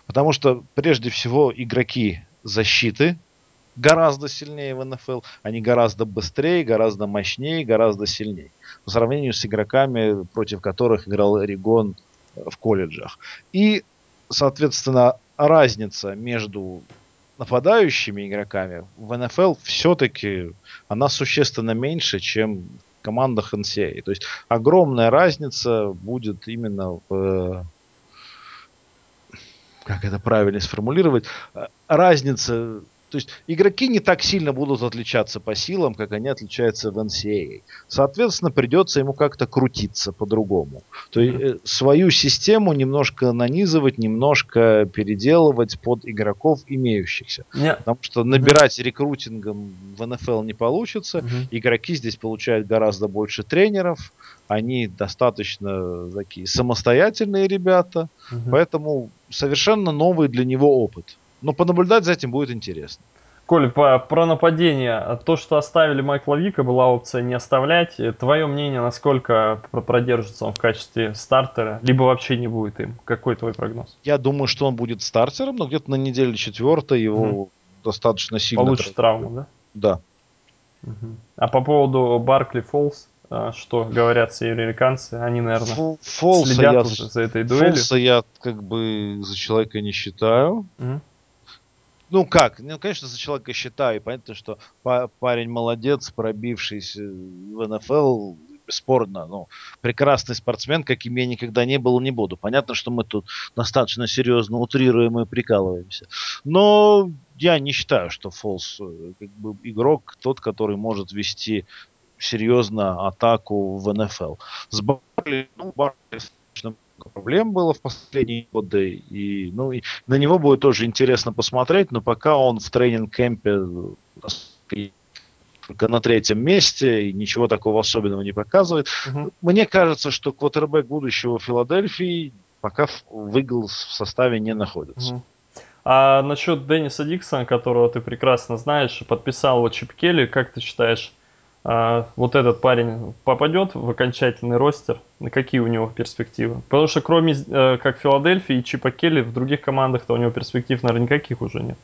Потому что прежде всего игроки защиты гораздо сильнее в НФЛ. Они гораздо быстрее, гораздо мощнее, гораздо сильнее. По сравнению с игроками, против которых играл Орегон в колледжах. И, соответственно, разница между нападающими игроками в НФЛ все-таки она существенно меньше, чем командах NCAA. То есть огромная разница будет именно в как это правильно сформулировать, разница то есть игроки не так сильно будут отличаться по силам, как они отличаются в NCAA. Соответственно, придется ему как-то крутиться по-другому. То есть mm-hmm. свою систему немножко нанизывать, немножко переделывать под игроков имеющихся. Yeah. Потому что набирать рекрутингом в НФЛ не получится. Игроки здесь получают гораздо больше тренеров. Они достаточно такие самостоятельные ребята. Поэтому совершенно новый для него опыт. Но понаблюдать за этим будет интересно. Коль, по, про нападение. То, что оставили Майкла Вика, была опция не оставлять. Твое мнение, насколько продержится он в качестве стартера, либо вообще не будет им? Какой твой прогноз? Я думаю, что он будет стартером, но где-то на неделе четвертой его угу. достаточно сильно... Получит травму, да? Да. Угу. А по поводу Баркли Фолс, а, что говорят все американцы, они, наверное, Фолса следят я, уже за этой дуэлью. Фолса я как бы за человека не считаю. Угу. Ну как, ну конечно за человека считаю, понятно, что парень молодец, пробившийся в НФЛ, бесспорно, ну, прекрасный спортсмен, каким я никогда не был, не буду. Понятно, что мы тут достаточно серьезно утрируем и прикалываемся. Но я не считаю, что Фолс э, как бы игрок тот, который может вести серьезно атаку в НФЛ. С Барли, ну, Барли проблем было в последние годы, и, ну, и на него будет тоже интересно посмотреть, но пока он в тренинг-кемпе только на третьем месте и ничего такого особенного не показывает. Угу. Мне кажется, что квотербек будущего Филадельфии пока в Иглс в составе не находится. Угу. А насчет Денниса Диксона, которого ты прекрасно знаешь, подписал его Чип Келли, как ты считаешь, а, вот этот парень попадет в окончательный ростер, на какие у него перспективы? Потому что кроме э, как Филадельфии и Чипа Келли, в других командах-то у него перспектив, наверное, никаких уже нет.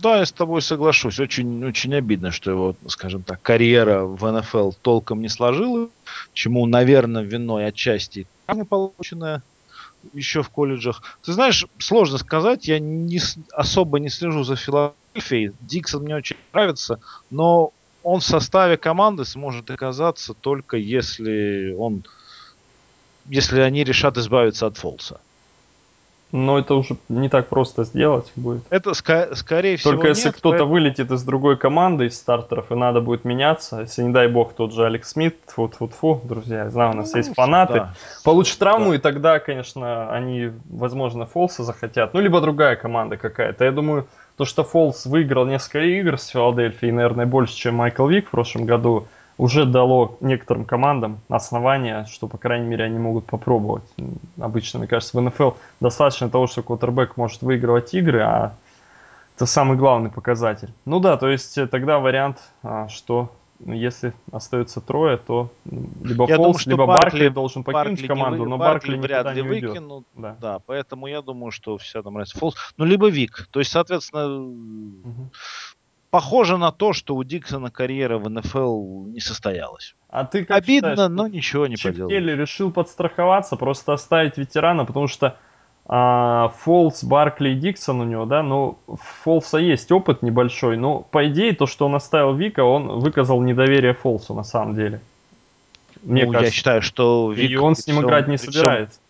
Да, я с тобой соглашусь. Очень, очень обидно, что его, скажем так, карьера в НФЛ толком не сложилась, чему, наверное, виной отчасти полученная еще в колледжах. Ты знаешь, сложно сказать, я не, особо не слежу за Филадельфией. Диксон мне очень нравится, но он в составе команды сможет оказаться только если он, если они решат избавиться от Фолса. Но это уже не так просто сделать будет. Это ска- скорее всего Только если нет, кто-то поэтому- вылетит из другой команды, из стартеров, и надо будет меняться, если не дай бог тот же Алекс Смит, фу фу фу друзья, я знаю, у нас Ну, есть фанаты, да. получит травму, Да. и тогда, конечно, они, возможно, Фолса захотят, ну, либо другая команда какая-то. Я думаю, то, что Фолс выиграл несколько игр с Филадельфией, наверное, больше, чем Майкл Вик в прошлом году, уже дало некоторым командам основания, что, по крайней мере, они могут попробовать. Обычно, мне кажется, в НФЛ достаточно того, что квотербек может выигрывать игры, а это самый главный показатель. Ну да, то есть э, тогда вариант, а, что если остается трое, то либо Я Фолс, думаю, что либо Баркли- Баркли должен покинуть Баркли команду, вы- но Баркли Баркли вряд ли не выкинут. Да. Да, поэтому я думаю, что вся там разница. Фолс, ну либо Вик. То есть, соответственно, Мгм. похоже на то, что у Диксона карьера в НФЛ не состоялась. А ты как Обидно, считаешь, но ничего не поделаешь. Решил подстраховаться, просто оставить ветерана, потому что а, Фолс, Баркли и Диксон у него, да, ну, Фолса есть опыт небольшой, но по идее то, что он оставил Вика, он выказал недоверие Фолсу на самом деле. Мне Ну, я кажется. считаю, что Вик и он с ним всем- играть не при всем- собирается.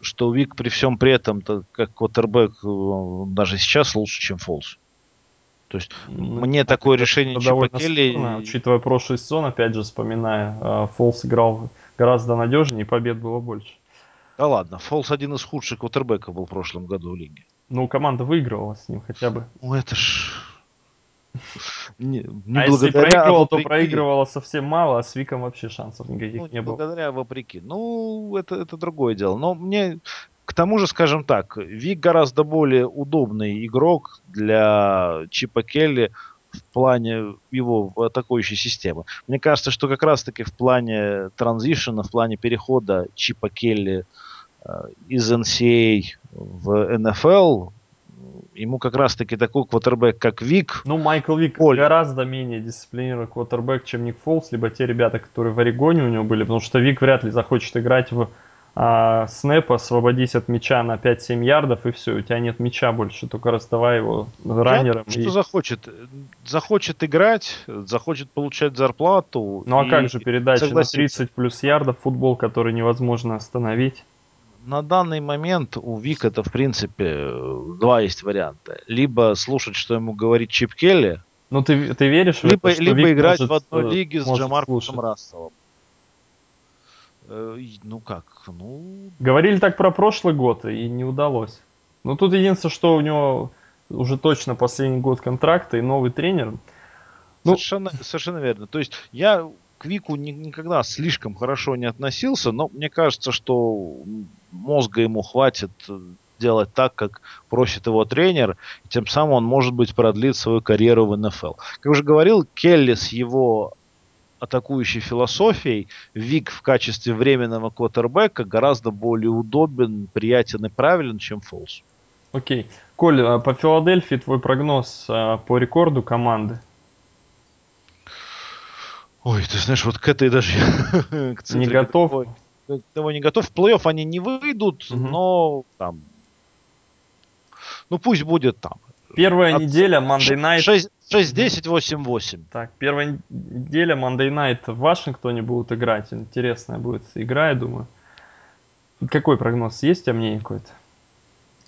что Вик при всем при этом, то как квотербек, э, даже сейчас лучше, чем Фолс. То есть Ну, мне такое решение Это Чипа довольно Келли... спорно, учитывая прошлый сезон, опять же вспоминая, а, Фолс играл гораздо надежнее, и побед было больше. Да ладно, Фолс один из худших квотербеков был в прошлом году в лиге. Ну, команда выигрывала с ним хотя бы. Ну это ж... Не, не а если благодаря, проигрывал, то вопреки. проигрывала совсем мало, а с Виком вообще шансов никаких Ну, не не было. благодаря, а вопреки. Ну, это, это другое дело. Но мне, к тому же, скажем так, Вик гораздо более удобный игрок для Чипа Келли в плане его атакующей системы. Мне кажется, что как раз-таки в плане транзишена, в плане перехода Чипа Келли э, из NCAA в НФЛ, ему как раз-таки такой квотербек, как Вик, Ну, Майкл Вик Оль. гораздо менее дисциплинированный квотербек, чем Ник Фолс, либо те ребята, которые в Орегоне у него были, потому что Вик вряд ли захочет играть в а, снэп, освободись от мяча на 5-7 ярдов, и все, у тебя нет мяча больше, только раздавай его раннером. Что и- захочет? Захочет играть, захочет получать зарплату. Ну а как же передача на согласиться. 30 плюс ярдов, футбол, который невозможно остановить? На данный момент у Вика это в принципе два есть варианта. Либо слушать, что ему говорит Чип Келли, Ну ты, ты веришь в либо, это, что либо Вик играть может, в одной э, лиге с слушать? Расселом. Э, Ну как? Ну, Говорили так про прошлый год, и не удалось. Ну тут единственное, что у него уже точно последний год контракта и новый тренер. Ну- совершенно, совершенно верно. То есть я к Вику ни- никогда слишком хорошо не относился, но мне кажется, что мозга ему хватит делать так, как просит его тренер, и тем самым он, может быть, продлит свою карьеру в НФЛ. Как уже говорил, Келли с его атакующей философией, Вик в качестве временного квотербека гораздо более удобен, приятен и правилен, чем Фолс. Окей. Коль, а по Филадельфии твой прогноз а, по рекорду команды? Ой, ты знаешь, вот к этой даже к Не готов? такой- к того не готов. В плей-офф они не выйдут, Мгм. но там. Ну пусть будет там. Первая От- неделя Monday Night. 6, 10, 8, 8. Так, первая неделя Monday Night в Вашингтоне будут играть. Интересная будет игра, я думаю. Какой прогноз? Есть у тебя мнение какое-то?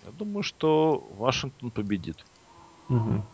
Я думаю, что Вашингтон победит. Мгм.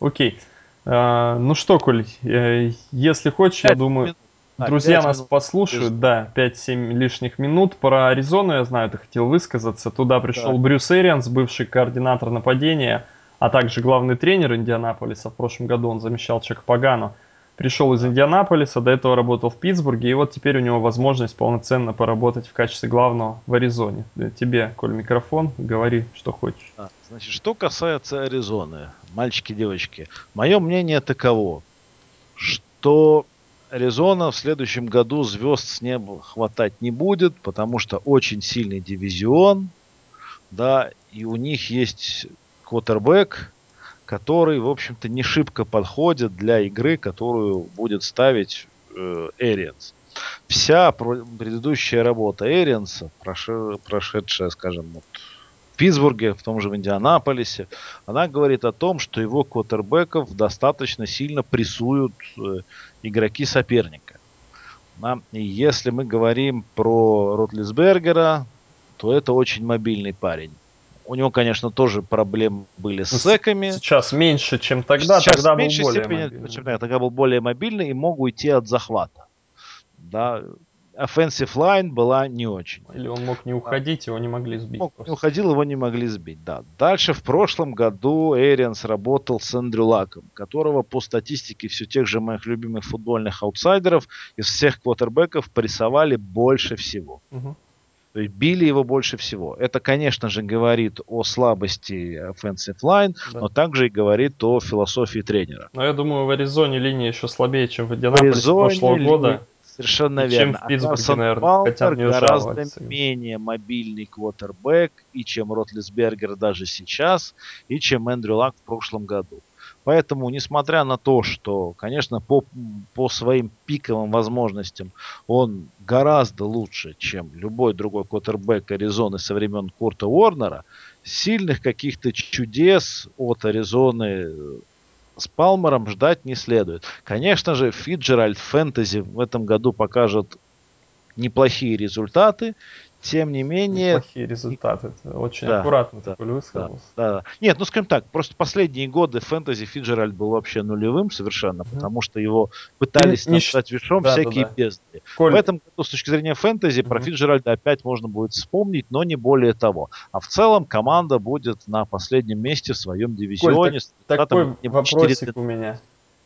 Окей. А, ну что, Коль, э, если хочешь, я думаю, минут. А, друзья пять нас минут. послушают, да, 5-7 лишних минут. Про Аризону, я знаю, ты хотел высказаться. Туда пришел Да. Брюс Эрианс, бывший координатор нападения, а также главный тренер Индианаполиса. В прошлом году он замещал Чак Пагану. Пришел из Индианаполиса, до этого работал в Питтсбурге, и вот теперь у него возможность полноценно поработать в качестве главного в Аризоне. Э, Тебе, Коль, микрофон, говори, что хочешь. А, значит, что касается Аризоны, мальчики, девочки, мое мнение таково, что Аризона в следующем году звезд с неба хватать не будет, потому что очень сильный дивизион, да, и у них есть квотербек, который, в общем-то, не шибко подходит для игры, которую будет ставить э, Эрианс. Вся предыдущая работа Эрианса, проше- прошедшая, скажем, вот в Питтсбурге, в том же в Индианаполисе, она говорит о том, что его квотербеков достаточно сильно прессуют э, игроки соперника. Да, И если мы говорим про Ротлисбергера, то это очень мобильный парень. У него, конечно, тоже проблемы были с ну, секами. Сейчас меньше, чем тогда. Сейчас тогда меньше был более степени, мобильный. чем тогда. Тогда был более мобильный и мог уйти от захвата. Да, offensive line была не очень. Или он мог не уходить, его не могли сбить. Мог, не уходил, его не могли сбить, да. Дальше в прошлом году Эрианс работал с Эндрю Лаком, которого по статистике все тех же моих любимых футбольных аутсайдеров из всех квотербеков прессовали больше всего. Угу. То есть били его больше всего. Это, конечно же, говорит о слабости offensive line, да. но также и говорит о философии тренера. Но я думаю, в Аризоне линия еще слабее, чем в Индианаполисе прошлого года. Совершенно и верно. Чем в Питтсбурге, наверное, хотя не гораздо жаловаться. менее мобильный квотербек, и чем Ротлисбергер даже сейчас, и чем Эндрю Лак в прошлом году. Поэтому, несмотря на то, что, конечно, по, по своим пиковым возможностям он гораздо лучше, чем любой другой квотербек Аризоны со времен Курта Уорнера, сильных каких-то чудес от Аризоны с Палмером ждать не следует. Конечно же, Фиджеральд Фэнтези в этом году покажет неплохие результаты, тем не менее... Плохие результаты. Это очень да, аккуратно да, такой высказался. Да, да. Нет, ну скажем так, просто последние годы фэнтези Фиджеральд был вообще нулевым совершенно, mm-hmm. потому что его пытались не, назвать вишом да, всякие да, да. бездны. Коль... В этом году, с точки зрения фэнтези, mm-hmm. про Фиджеральда опять можно будет вспомнить, но не более того. А в целом команда будет на последнем месте в своем дивизионе. Коль, так, такой вопросик 4... у меня.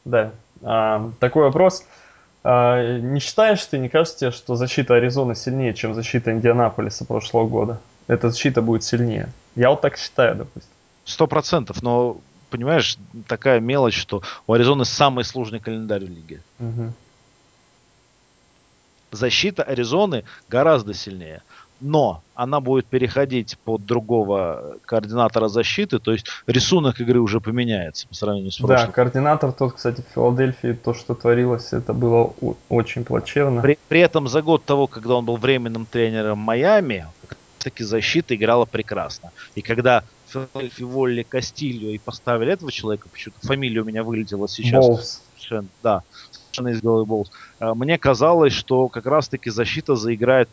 Да, а, такой вопрос. А, не считаешь ты, не кажется тебе, что защита Аризоны сильнее, чем защита Индианаполиса прошлого года? Эта защита будет сильнее. Я вот так считаю, допустим. Сто процентов, но понимаешь, такая мелочь, что у Аризоны самый сложный календарь в лиге. Угу. Защита Аризоны гораздо сильнее но она будет переходить под другого координатора защиты, то есть рисунок игры уже поменяется по сравнению с прошлым. Да, координатор тот, кстати, в Филадельфии, то, что творилось, это было очень плачевно. При, при этом за год того, когда он был временным тренером Майами, таки защита играла прекрасно. И когда Филадельфи Волли Кастильо и поставили этого человека, почему-то фамилия у меня вылетела сейчас. Болс. Совершенно, да, совершенно из головы Болс. А, мне казалось, что как раз-таки защита заиграет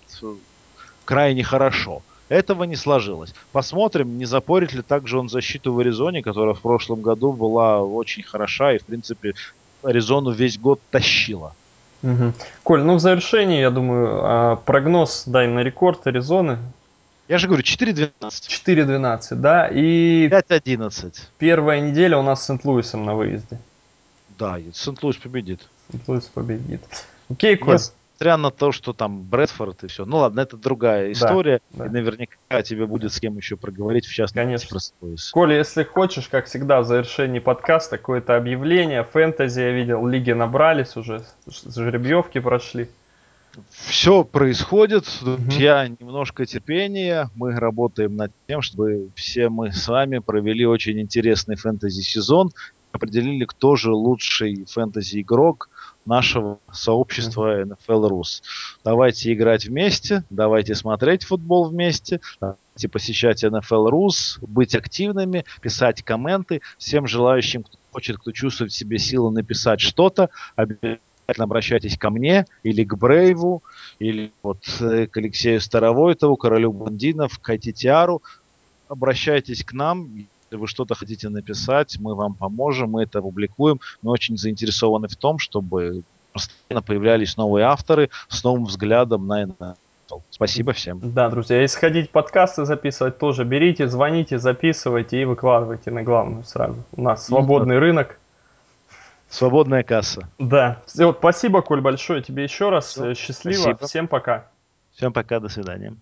крайне хорошо. Этого не сложилось. Посмотрим, не запорит ли также он защиту в Аризоне, которая в прошлом году была очень хороша и, в принципе, Аризону весь год тащила. Угу. Коль, ну в завершении, я думаю, а, прогноз дай на рекорд Аризоны. Я же говорю, 4-12. 4-12, да, и... 5-11. Первая неделя у нас с Сент-Луисом на выезде. Да, Сент-Луис победит. Сент-Луис победит. Окей, Коль. Yes несмотря на то, что там Брэдфорд и все. Ну ладно, это другая история. Да, да. И наверняка тебе будет с кем еще проговорить, в частности, Конечно. про. Коля, если хочешь, как всегда, в завершении подкаста какое-то объявление. Фэнтези, я видел, лиги набрались уже, жеребьевки прошли. Все происходит, друзья, угу. немножко терпения. Мы работаем над тем, чтобы все мы с вами провели очень интересный фэнтези-сезон, определили, кто же лучший фэнтези-игрок, нашего сообщества NFL Rus. Давайте играть вместе, давайте смотреть футбол вместе, давайте посещать NFL Rus, быть активными, писать комменты. Всем желающим, кто хочет, кто чувствует в себе силы написать что-то, обязательно обращайтесь ко мне или к Брейву, или вот э, к Алексею Старовойтову, Королю Бандинов, к Айтитиару. Обращайтесь к нам, если вы что-то хотите написать, мы вам поможем, мы это публикуем. Мы очень заинтересованы в том, чтобы постоянно появлялись новые авторы с новым взглядом на это. Спасибо всем. Да, друзья, если хотите подкасты записывать, тоже берите, звоните, записывайте и выкладывайте на главную сразу. У нас свободный ну, рынок. Свободная касса. Да. Все, спасибо, Коль, большое тебе еще раз. Все. Счастливо. Спасибо. Всем пока. Всем пока, до свидания.